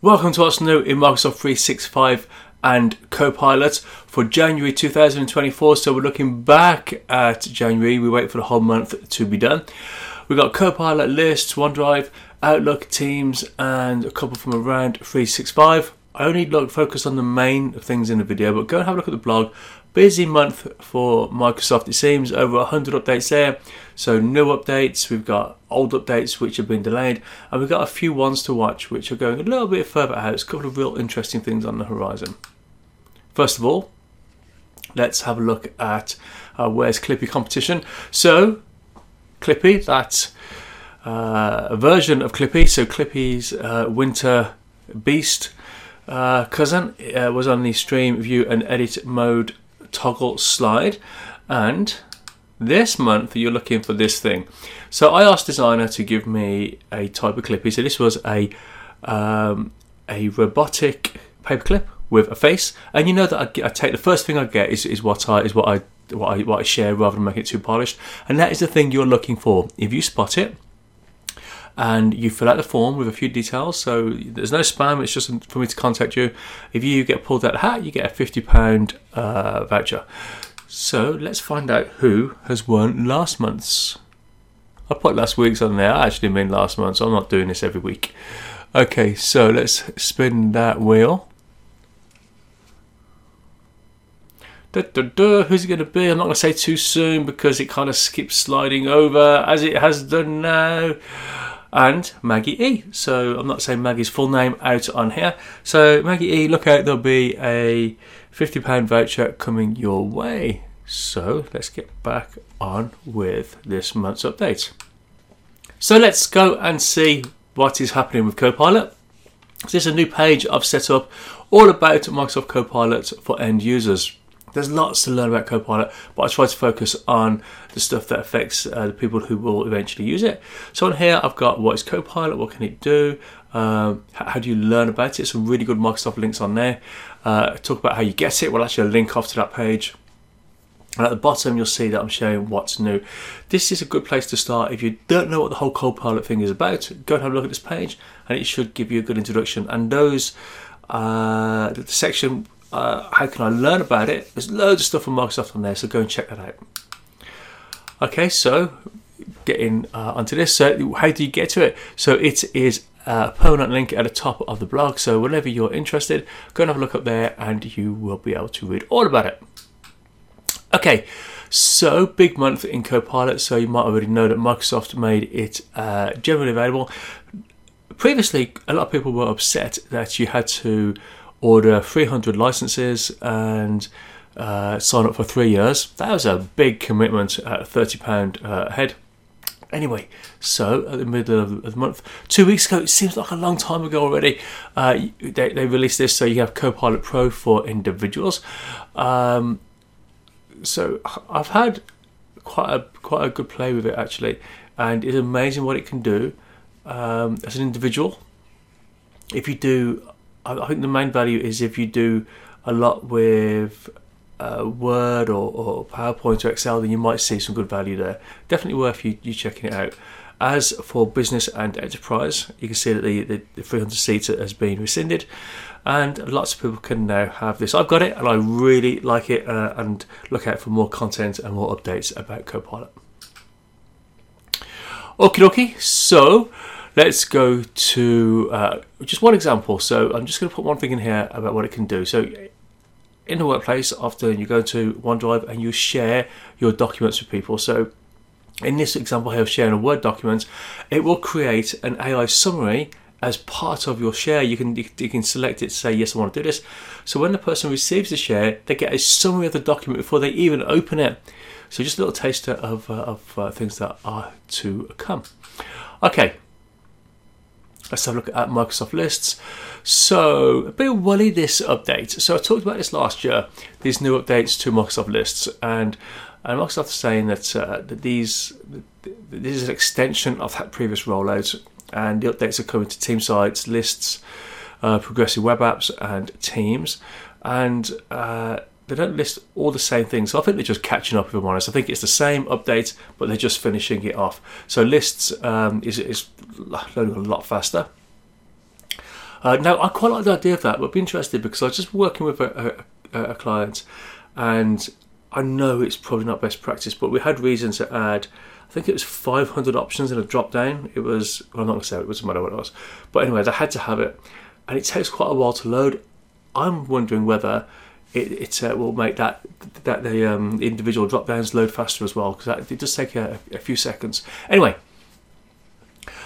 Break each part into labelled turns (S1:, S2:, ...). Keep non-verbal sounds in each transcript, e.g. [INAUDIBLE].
S1: Welcome to what's new in Microsoft 365 and Copilot for January 2024. So we're looking back at January. We wait for the whole month to be done. We've got Copilot lists, OneDrive, Outlook, Teams, and a couple from around 365. I only look focus on the main things in the video, but go and have a look at the blog busy month for Microsoft. It seems over 100 updates there. So new updates, we've got old updates which have been delayed, and we've got a few ones to watch which are going a little bit further out. It's a couple of real interesting things on the horizon. First of all, let's have a look at uh, where's Clippy competition. So Clippy, that uh, a version of Clippy, so Clippy's uh, Winter Beast uh, cousin uh, was on the stream view and edit mode toggle slide. And this month you're looking for this thing. So I asked designer to give me a type of clippy. So this was a um, a robotic paperclip with a face. And you know that I, I, take the first thing I get is, is what I is what I what I what I share rather than make it too polished. And that is the thing you're looking for. If you spot it and you fill out the form with a few details. So there's no spam, it's just for me to contact you. If you get pulled out hat, you get a £50 uh, voucher. So let's find out who has won last month's. I put last week's on there, I actually mean last month, so I'm not doing this every week. Okay, so let's spin that wheel. Who's it going to be? I'm not going to say too soon because it kind of skips sliding over as it has done now and Maggie E. So I'm not saying Maggie's full name out on here. So Maggie E, look out, there'll be a £50 voucher coming your way. So let's get back on with this month's update. So let's go and see what is happening with Copilot. This is a new page I've set up all about Microsoft Copilot for end users. There's lots to learn about Copilot, but I try to focus on the stuff that affects uh, the people who will eventually use it. So on here, I've got what is Copilot, what can it do, um, how, do you learn about it. Some really good Microsoft links on there. Uh, talk about how you get it. Well, actually, link off to that page. And at the bottom, you'll see that I'm showing what's new. This is a good place to start. If you don't know what the whole Copilot thing is about, go and have a look at this page, and it should give you a good introduction. And those, uh, the section uh, how can I learn about it? There's loads of stuff from Microsoft on there, so go and check that out. Okay, so getting uh, onto this. So, how do you get to it? So, it is a permanent link at the top of the blog. So, whenever you're interested, go and have a look up there, and you will be able to read all about it. Okay, so big month in Copilot. So, you might already know that Microsoft made it uh, generally available. Previously, a lot of people were upset that you had to order 300 licenses and uh, sign up for three years. That was a big commitment at £30 uh, head. Anyway, so at the middle of the month, two weeks ago, it seems like a long time ago already, uh, they, they released this. So you have Copilot Pro for individuals. Um, so I've had quite a quite a good play with it actually, and it's amazing what it can do um, as an individual. If you do I, think the main value is if you do a lot with uh, Word or, or, PowerPoint or Excel, then you might see some good value there. Definitely worth you, you checking it out. As for business and enterprise, you can see that the, the, the 300 seats has been rescinded, and lots of people can now have this. I've got it, and I really like it, uh, and look out for more content and more updates about Copilot. Okie dokie, so let's go to uh, just one example. So I'm just going to put one thing in here about what it can do. So in the workplace, often you go to OneDrive and you share your documents with people. So in this example here of sharing a Word document, it will create an AI summary as part of your share. You can you can select it say yes, I want to do this. So when the person receives the share, they get a summary of the document before they even open it. So just a little taster of, uh, of uh, things that are to come. Okay, Let's have a look at Microsoft lists. So, a bit woolly this update. So, I talked about this last year, these new updates to Microsoft lists, and, and Microsoft is saying that, uh, that these this is an extension of that previous rollout, and the updates are coming to team sites, lists, uh, progressive web apps, and teams. And uh, they don't list all the same things. So I think they're just catching up, if I'm honest. I think it's the same update, but they're just finishing it off. So lists um, is, is loading a lot faster. Uh, now, I quite like the idea of that, but be interested because I was just working with a, a, a client and I know it's probably not best practice, but we had reason to add. I think it was 500 options in a drop down. It was, well, I'm not going to say it, it doesn't matter what it was. But anyway, I had to have it. And it takes quite a while to load. I'm wondering whether it, it uh, will make that that the um, individual drop downs load faster as well because it does take a, a few seconds. Anyway,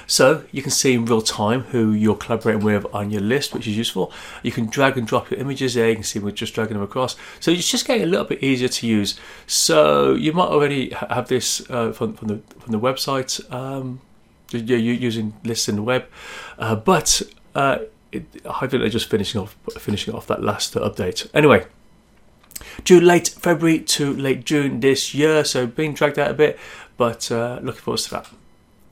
S1: so you can see in real time who you're collaborating with on your list, which is useful. You can drag and drop your images there. You can see we're just dragging them across. So it's just getting a little bit easier to use. So you might already have this uh, from, from, the from the website. Um, you're using lists in the web, uh, but uh, it, I think they're just finishing off finishing off that last update. Anyway, due late February to late June this year, so being dragged out a bit, but uh, looking forward to that.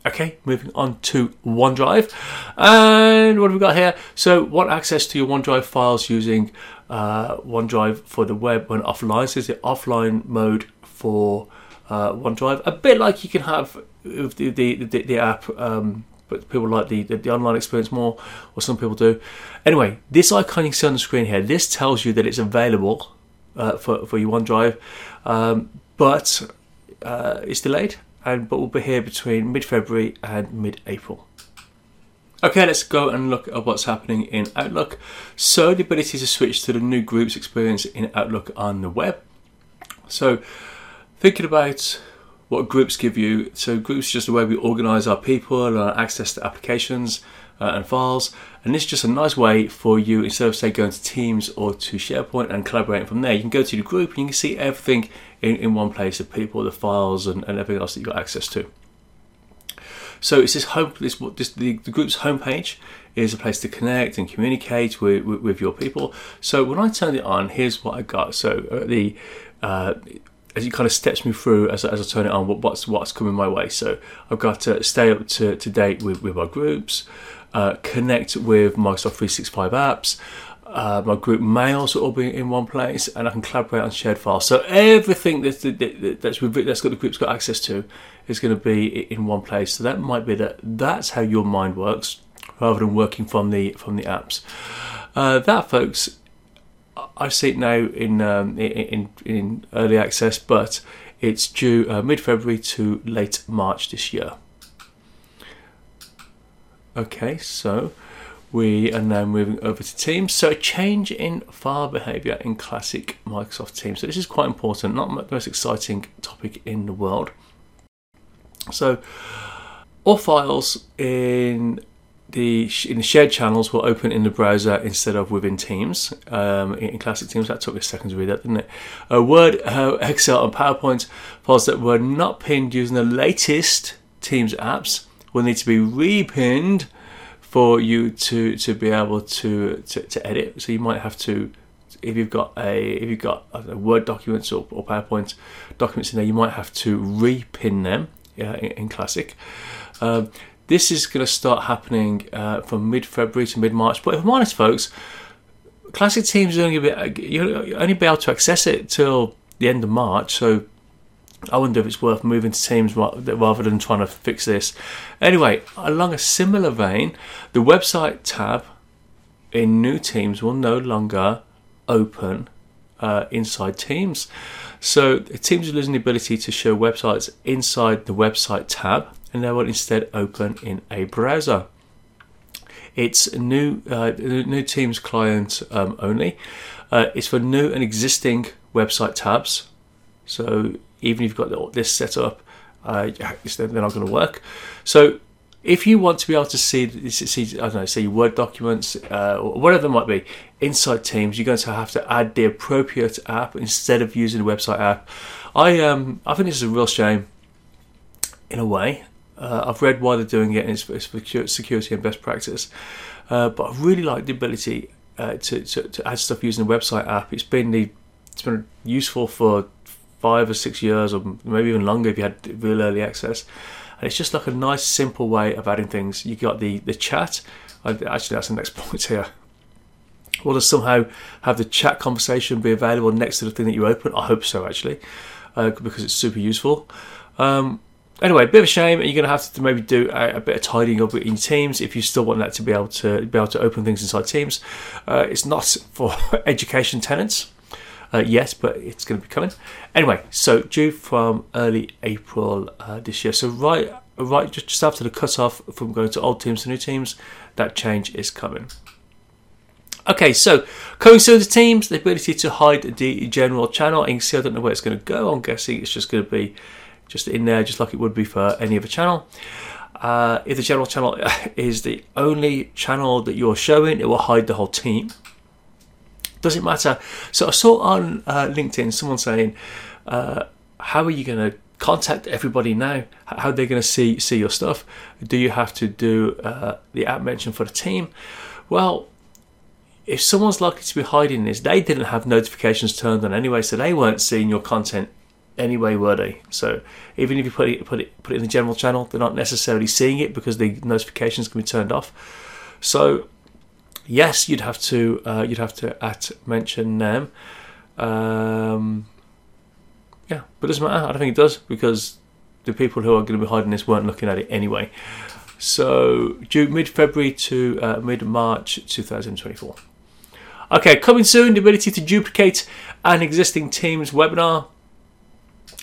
S1: Okay, moving on to OneDrive. And what have we got here? So, want access to your OneDrive files using uh, OneDrive for the web when offline. So, it's the offline mode for uh, OneDrive. A bit like you can have the, the, the, the app, um, but people like the, the, the, online experience more, or some people do. Anyway, this icon you see on the screen here, this tells you that it's available uh, for, for your OneDrive, um, but uh, it's delayed and but we'll be here between mid-February and mid-April. Okay, let's go and look at what's happening in Outlook. So the ability to switch to the new groups experience in Outlook on the web. So thinking about what groups give you. So groups is just a way we organize our people and our access to applications uh, and files. And this is just a nice way for you, instead of say going to Teams or to SharePoint and collaborating from there, you can go to the group and you can see everything in, in one place, the people, the files and, and everything else that you've got access to. So it's this home, this, this the, the group's homepage is a place to connect and communicate with, with, with, your people. So when I turned it on, here's what I got. So the uh, as it kind of steps me through as, as I turn it on, what's what's coming my way. So I've got to stay up to, to date with, with our groups uh, connect with Microsoft 365 apps. Uh, my group mails will all be in one place, and I can collaborate on shared files. So everything that's that's that's got the group's got access to is going to be in one place. So that might be that that's how your mind works, rather than working from the from the apps. Uh, that, folks, I see it now in um, in, in early access, but it's due uh, mid February to late March this year. Okay, so we are now moving over to Teams. So a change in file behavior in classic Microsoft Teams. So this is quite important, not the most exciting topic in the world. So all files in the in the shared channels will open in the browser instead of within Teams. Um, in, classic Teams, that took a second to read that, didn't it? Uh, Word, uh, Excel, and PowerPoint files that were not pinned using the latest Teams apps will need to be repinned for you to to be able to, to, to edit. So you might have to if you've got a if you've got Word documents or, or PowerPoint documents in there, you might have to repin them yeah, in, in Classic. Um, this is going to start happening uh, from mid February to mid March. But if I'm honest, folks, Classic Teams only be, you'll only be able to access it till the end of March. So I wonder if it's worth moving to Teams rather than trying to fix this. Anyway, along a similar vein, the website tab in new Teams will no longer open uh, inside Teams. So Teams is losing the ability to show websites inside the website tab, and they will instead open in a browser. It's new uh, new Teams client um, only. Uh, it's for new and existing website tabs. So even if you've got this set up, uh, they're not going to work. So if you want to be able to see, see I don't know, see Word documents uh, or whatever it might be inside Teams, you're going to have to add the appropriate app instead of using the website app. I um I think this is a real shame, in a way. Uh, I've read why they're doing it, and it's for security and best practice. Uh, but I really like the ability uh, to, to, to add stuff using the website app. It's been the it's been useful for five or six years, or maybe even longer if you had real early access. And it's just like a nice, simple way of adding things. You got the the chat. Actually, that's the next [LAUGHS] point here. Will to somehow have the chat conversation be available next to the thing that you open? I hope so, actually, uh, because it's super useful. Um, anyway, a bit of a shame. You're going to have to maybe do a, a, bit of tidying up in Teams if you still want that to be able to be able to open things inside Teams. Uh, it's not for [LAUGHS] education tenants. Uh, yes, but it's going to be coming. Anyway, so due from early April uh, this year. So right, right, just after the cut off from going to old teams to new teams, that change is coming. Okay, so coming soon to teams, the ability to hide the general channel. You can see I don't know where it's going to go. I'm guessing it's just going to be just in there, just like it would be for any other channel. Uh, if the general channel [LAUGHS] is the only channel that you're showing, it will hide the whole team. Doesn't matter. So I saw on uh, LinkedIn someone saying, uh, "How are you going to contact everybody now? How are they going to see see your stuff? Do you have to do uh, the at mention for the team?" Well, if someone's likely to be hiding this, they didn't have notifications turned on anyway, so they weren't seeing your content anyway, were they? So even if you put it put it put it in the general channel, they're not necessarily seeing it because the notifications can be turned off. So yes, you'd have to uh, you'd have to at mention them. Um, yeah, but it doesn't matter. I don't think it does because the people who are going to be hiding this weren't looking at it anyway. So due mid February to uh, mid March 2024. Okay, coming soon, the ability to duplicate an existing Teams webinar.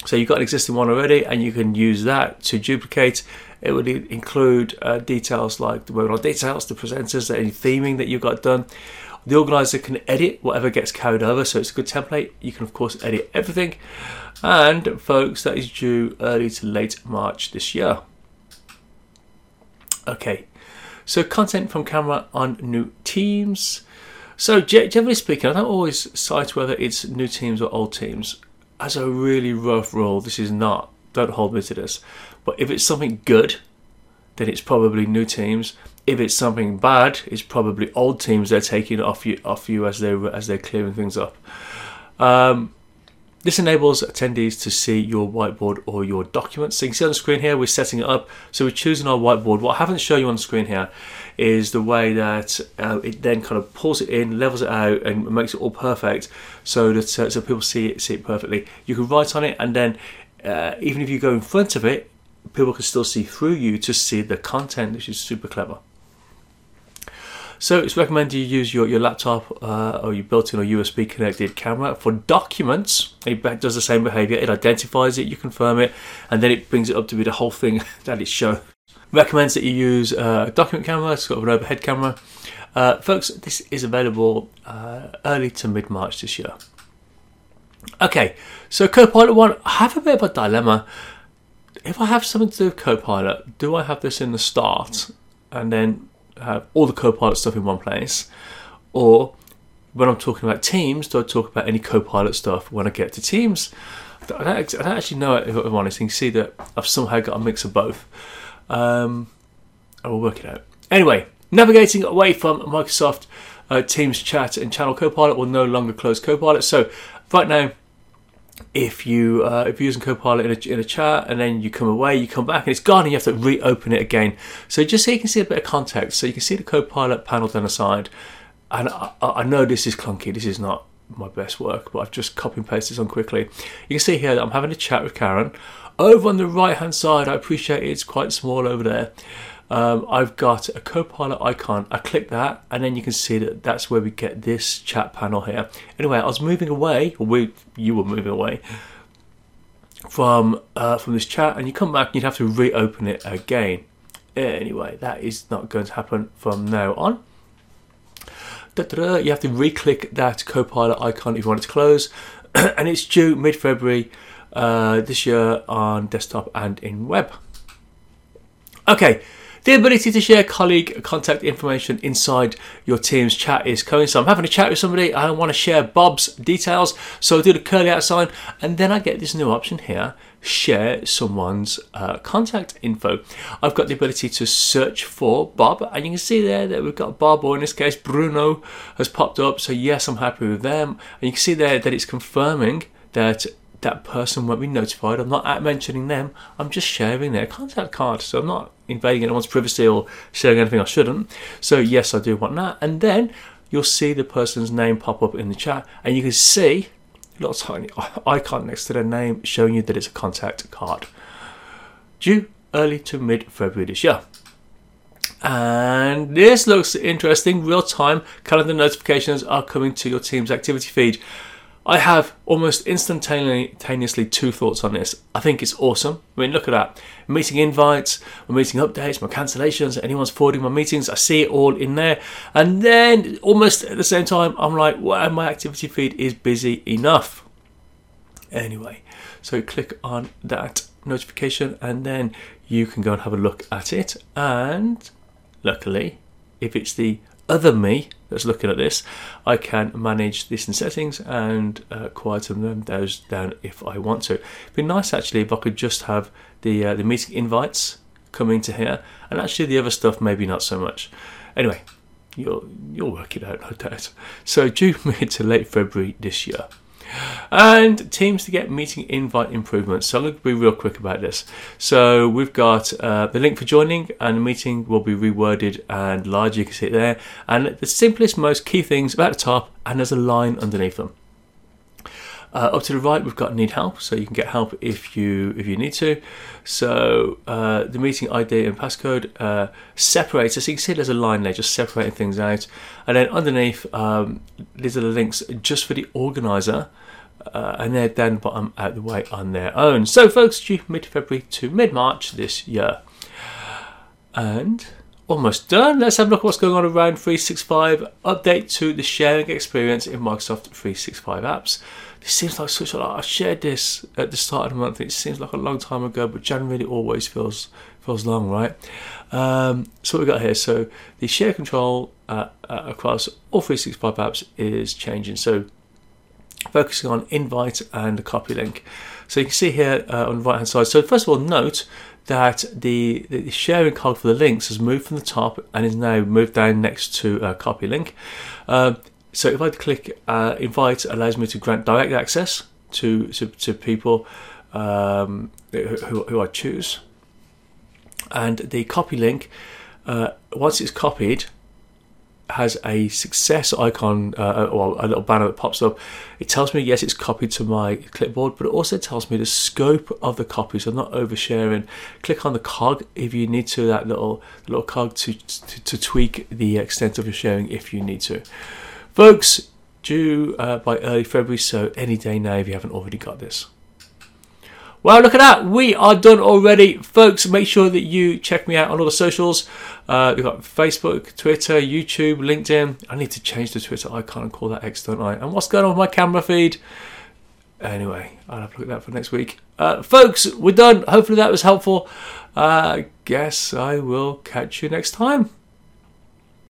S1: So you've got an existing one already, and you can use that to duplicate. It would include uh, details like the webinar details, the presenters, any theming that you've got done. The organizer can edit whatever gets carried over, so it's a good template. You can, of course, edit everything. And, folks, that is due early to late March this year. Okay, so content from camera on new teams. So generally speaking, I don't always cite whether it's new teams or old teams. As a really rough rule, this is not. Don't hold me to this. But if it's something good, then it's probably new teams. If it's something bad, it's probably old teams they're taking off you off you as they as they're clearing things up. Um, this enables attendees to see your whiteboard or your documents. So you can see on the screen here, we're setting it up. So we're choosing our whiteboard. What I haven't shown you on the screen here is the way that uh, it then kind of pulls it in, levels it out, and makes it all perfect, so that uh, so people see it see it perfectly. You can write on it, and then uh, even if you go in front of it, people can still see through you to see the content, which is super clever. So it's recommended you use your, your laptop uh, or your built-in or USB connected camera for documents. It does the same behavior. It identifies it, you confirm it, and then it brings it up to be the whole thing [LAUGHS] that it's shown recommends that you use a document camera, sort of an overhead camera. Uh, folks, this is available uh, early to mid March this year. Okay, so Copilot 1, I have a bit of a dilemma. If I have something to do with Copilot, do I have this in the start and then have all the Copilot stuff in one place? Or when I'm talking about Teams, do I talk about any Copilot stuff when I get to Teams? I don't, I don't actually know if I'm honest. You can see that I've somehow got a mix of both. Um, I will work it out. Anyway, navigating away from Microsoft uh, Teams Chat and Channel Copilot will no longer close Copilot. So right now, if you uh, if you're using Copilot in a, in a chat and then you come away, you come back and it's gone, and you have to reopen it again. So just so you can see a bit of context, so you can see the Copilot panel down the side. And I, I know this is clunky. This is not my best work, but I've just copy and pasted this on quickly. You can see here that I'm having a chat with Karen. Over on the right hand side, I appreciate it's quite small over there. Um, I've got a Copilot icon. I click that, and then you can see that that's where we get this chat panel here. Anyway, I was moving away, or we, you were moving away from uh, from this chat, and you come back and you'd have to reopen it again. Anyway, that is not going to happen from now on. Da-da-da, you have to re-click that Copilot icon if you want it to close, [CLEARS THROAT] and it's due mid-February uh, this year on desktop and in web. Okay, the ability to share colleague contact information inside your team's chat is coming. So I'm having a chat with somebody, I want to share Bob's details, so I do the curly out sign, and then I get this new option here share someone's uh, contact info. I've got the ability to search for Bob, and you can see there that we've got Bob, or in this case, Bruno has popped up. So, yes, I'm happy with them. And you can see there that it's confirming that that person won't be notified. I'm not at mentioning them. I'm just sharing their contact card. So I'm not invading anyone's privacy or sharing anything I shouldn't. So yes, I do want that. And then you'll see the person's name pop up in the chat, and you can see a little tiny icon next to their name showing you that it's a contact card. due early to mid February this year. And this looks interesting. Real time calendar notifications are coming to your team's activity feed. I have almost instantaneously two thoughts on this. I think it's awesome. I mean, look at that. Meeting invites, my meeting updates, my cancellations, anyone's forwarding my meetings, I see it all in there. And then almost at the same time, I'm like, wow, my activity feed is busy enough. Anyway, so click on that notification and then you can go and have a look at it. And luckily, if it's the other me that's looking at this, I can manage this in settings and uh, quieten them those down if I want to. It'd be nice actually if I could just have the uh, the meeting invites coming to here, and actually the other stuff maybe not so much. Anyway, you'll you'll work it out, no doubt. So [LAUGHS] due mid to late February this year. And teams to get meeting invite improvements. So I'm going to be real quick about this. So we've got uh, the link for joining, and the meeting will be reworded and large. You can see it there. And the simplest, most key things about the top, and there's a line underneath them. Uh, up to the right, we've got need help, so you can get help if you if you need to. So uh, the meeting ID and passcode uh, separates. So you can see there's a line there, just separating things out. And then underneath, um, these are the links just for the organizer. Uh, and they're then bottom out the way on their own. So, folks, due mid February to mid March this year. And almost done. Let's have a look at what's going on around 365. Update to the sharing experience in Microsoft 365 apps. This seems like such a lot. I shared this at the start of the month. It seems like a long time ago, but January always feels feels long, right? Um, so what we got here. So the share control uh, uh, across all 365 apps is changing. So focusing on invite and the copy link. So you can see here uh, on the right hand side. So first of all, note that the, the sharing cog for the links has moved from the top and is now moved down next to a copy link. Uh, so if I click uh, invite, it allows me to grant direct access to to, to people um, who, who I choose. And the copy link, uh, once it's copied, has a success icon uh, or a little banner that pops up. It tells me yes, it's copied to my clipboard, but it also tells me the scope of the copy, so I'm not oversharing. Click on the cog if you need to. That little little cog to, to, to tweak the extent of your sharing if you need to, folks. Due uh, by early February, so any day now if you haven't already got this. Well, look at that. We are done already. Folks, make sure that you check me out on all the socials. Uh, we've got Facebook, Twitter, YouTube, LinkedIn. I need to change the Twitter icon and call that X, don't I? And what's going on with my camera feed? Anyway, I'll have to look at that for next week. Uh, folks, we're done. Hopefully that was helpful. Uh, guess I will catch you next time.